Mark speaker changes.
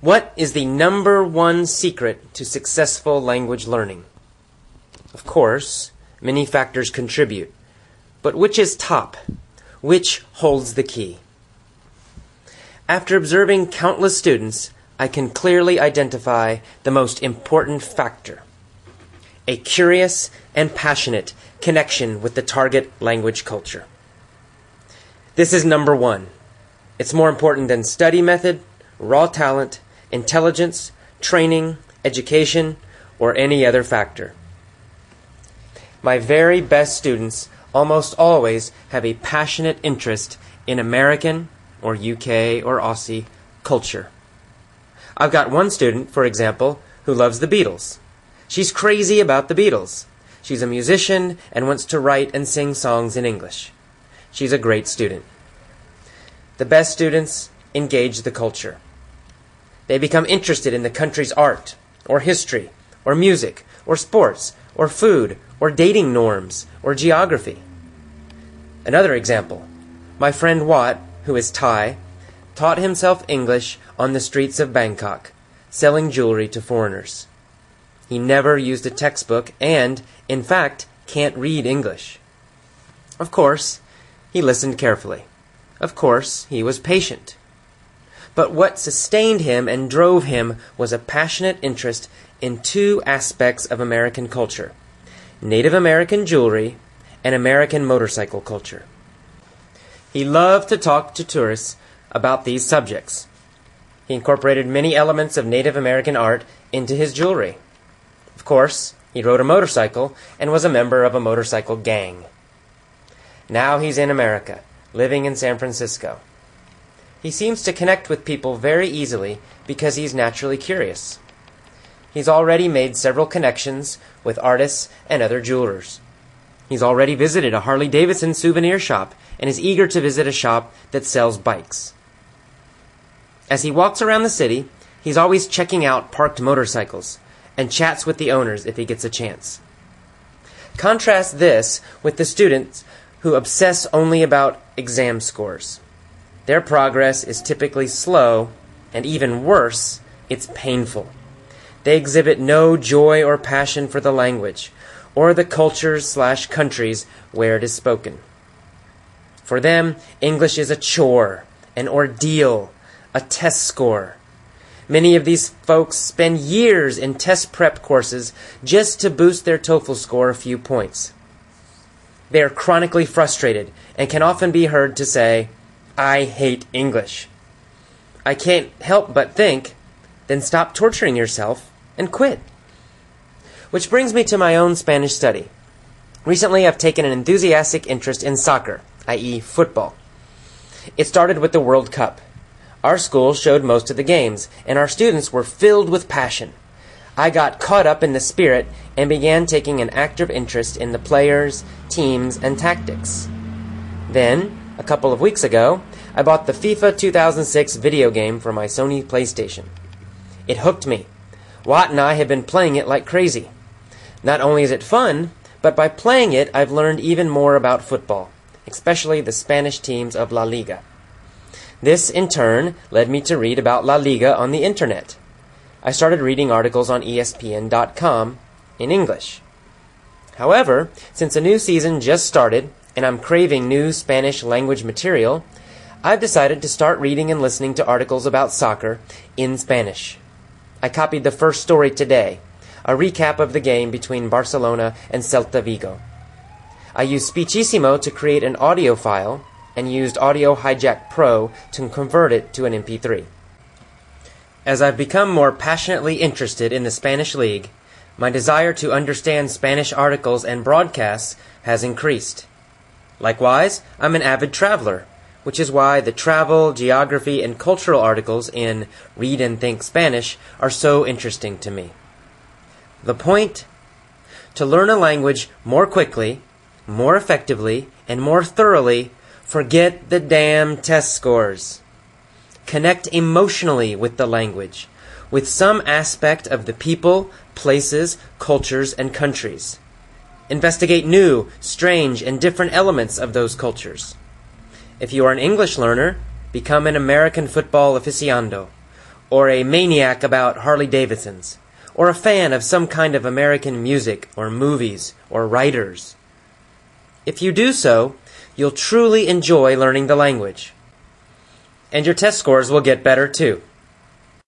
Speaker 1: What is the number one secret to successful language learning? Of course, many factors contribute. But which is top? Which holds the key? After observing countless students, I can clearly identify the most important factor a curious and passionate connection with the target language culture. This is number one. It's more important than study method, raw talent, intelligence, training, education, or any other factor. My very best students almost always have a passionate interest in American or UK or Aussie culture. I've got one student, for example, who loves the Beatles. She's crazy about the Beatles. She's a musician and wants to write and sing songs in English. She's a great student. The best students engage the culture. They become interested in the country's art, or history, or music, or sports, or food, or dating norms, or geography. Another example my friend Watt, who is Thai, taught himself English on the streets of Bangkok, selling jewelry to foreigners. He never used a textbook and, in fact, can't read English. Of course, he listened carefully. Of course, he was patient. But what sustained him and drove him was a passionate interest in two aspects of American culture Native American jewelry and American motorcycle culture. He loved to talk to tourists about these subjects. He incorporated many elements of Native American art into his jewelry. Of course, he rode a motorcycle and was a member of a motorcycle gang. Now he's in America, living in San Francisco. He seems to connect with people very easily because he's naturally curious. He's already made several connections with artists and other jewelers. He's already visited a Harley Davidson souvenir shop and is eager to visit a shop that sells bikes. As he walks around the city, he's always checking out parked motorcycles and chats with the owners if he gets a chance. Contrast this with the students who obsess only about exam scores. Their progress is typically slow, and even worse, it's painful. They exhibit no joy or passion for the language, or the cultures slash countries where it is spoken. For them, English is a chore, an ordeal, a test score. Many of these folks spend years in test prep courses just to boost their TOEFL score a few points. They are chronically frustrated and can often be heard to say, I hate English. I can't help but think, then stop torturing yourself and quit. Which brings me to my own Spanish study. Recently, I've taken an enthusiastic interest in soccer, i.e., football. It started with the World Cup. Our school showed most of the games, and our students were filled with passion. I got caught up in the spirit and began taking an active interest in the players, teams, and tactics. Then, a couple of weeks ago, I bought the FIFA 2006 video game for my Sony PlayStation. It hooked me. Watt and I have been playing it like crazy. Not only is it fun, but by playing it, I've learned even more about football, especially the Spanish teams of La Liga. This, in turn, led me to read about La Liga on the internet. I started reading articles on ESPN.com in English. However, since a new season just started and I'm craving new Spanish language material, I've decided to start reading and listening to articles about soccer in Spanish. I copied the first story today a recap of the game between Barcelona and Celta Vigo. I used Speechissimo to create an audio file and used Audio Hijack Pro to convert it to an MP3. As I've become more passionately interested in the Spanish League, my desire to understand Spanish articles and broadcasts has increased. Likewise, I'm an avid traveler, which is why the travel, geography, and cultural articles in Read and Think Spanish are so interesting to me. The point? To learn a language more quickly, more effectively, and more thoroughly, forget the damn test scores. Connect emotionally with the language, with some aspect of the people, places, cultures, and countries. Investigate new, strange, and different elements of those cultures. If you are an English learner, become an American football aficionado or a maniac about Harley Davidsons, or a fan of some kind of American music or movies or writers. If you do so, you'll truly enjoy learning the language. And your test scores will get better too.